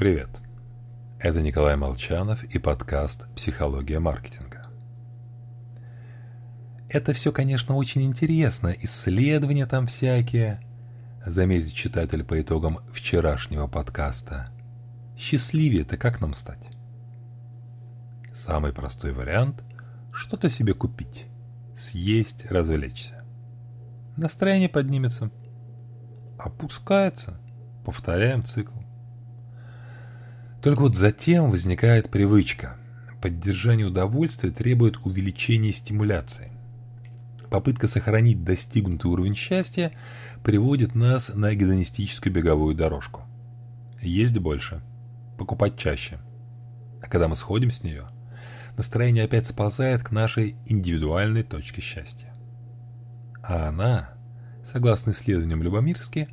Привет! Это Николай Молчанов и подкаст «Психология маркетинга». Это все, конечно, очень интересно, исследования там всякие, заметит читатель по итогам вчерашнего подкаста. Счастливее-то как нам стать? Самый простой вариант – что-то себе купить, съесть, развлечься. Настроение поднимется. Опускается. Повторяем цикл. Только вот затем возникает привычка. Поддержание удовольствия требует увеличения стимуляции. Попытка сохранить достигнутый уровень счастья приводит нас на гедонистическую беговую дорожку. Есть больше, покупать чаще. А когда мы сходим с нее, настроение опять сползает к нашей индивидуальной точке счастья. А она, согласно исследованиям Любомирски,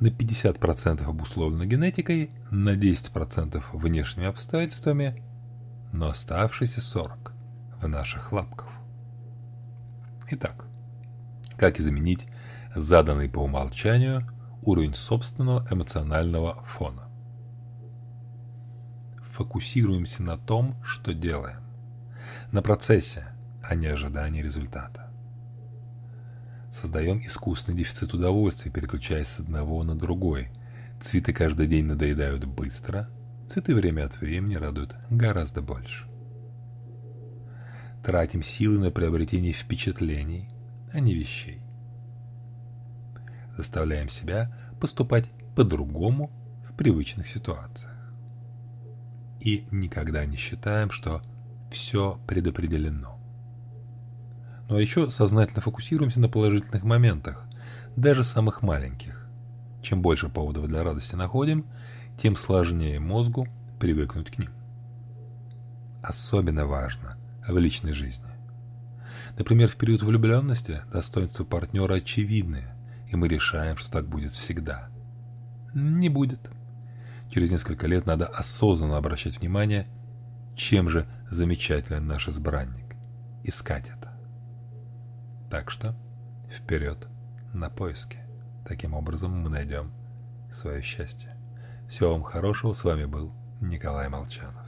на 50% обусловлена генетикой, на 10% внешними обстоятельствами, но оставшиеся 40% в наших лапках. Итак, как изменить заданный по умолчанию уровень собственного эмоционального фона? Фокусируемся на том, что делаем. На процессе, а не ожидании результата. Создаем искусственный дефицит удовольствия, переключаясь с одного на другой. Цветы каждый день надоедают быстро, цветы время от времени радуют гораздо больше. Тратим силы на приобретение впечатлений, а не вещей. Заставляем себя поступать по-другому в привычных ситуациях. И никогда не считаем, что все предопределено. Ну а еще сознательно фокусируемся на положительных моментах, даже самых маленьких. Чем больше поводов для радости находим, тем сложнее мозгу привыкнуть к ним. Особенно важно в личной жизни. Например, в период влюбленности достоинства партнера очевидны, и мы решаем, что так будет всегда. Не будет. Через несколько лет надо осознанно обращать внимание, чем же замечателен наш избранник. Искать это. Так что вперед на поиски. Таким образом мы найдем свое счастье. Всего вам хорошего. С вами был Николай Молчанов.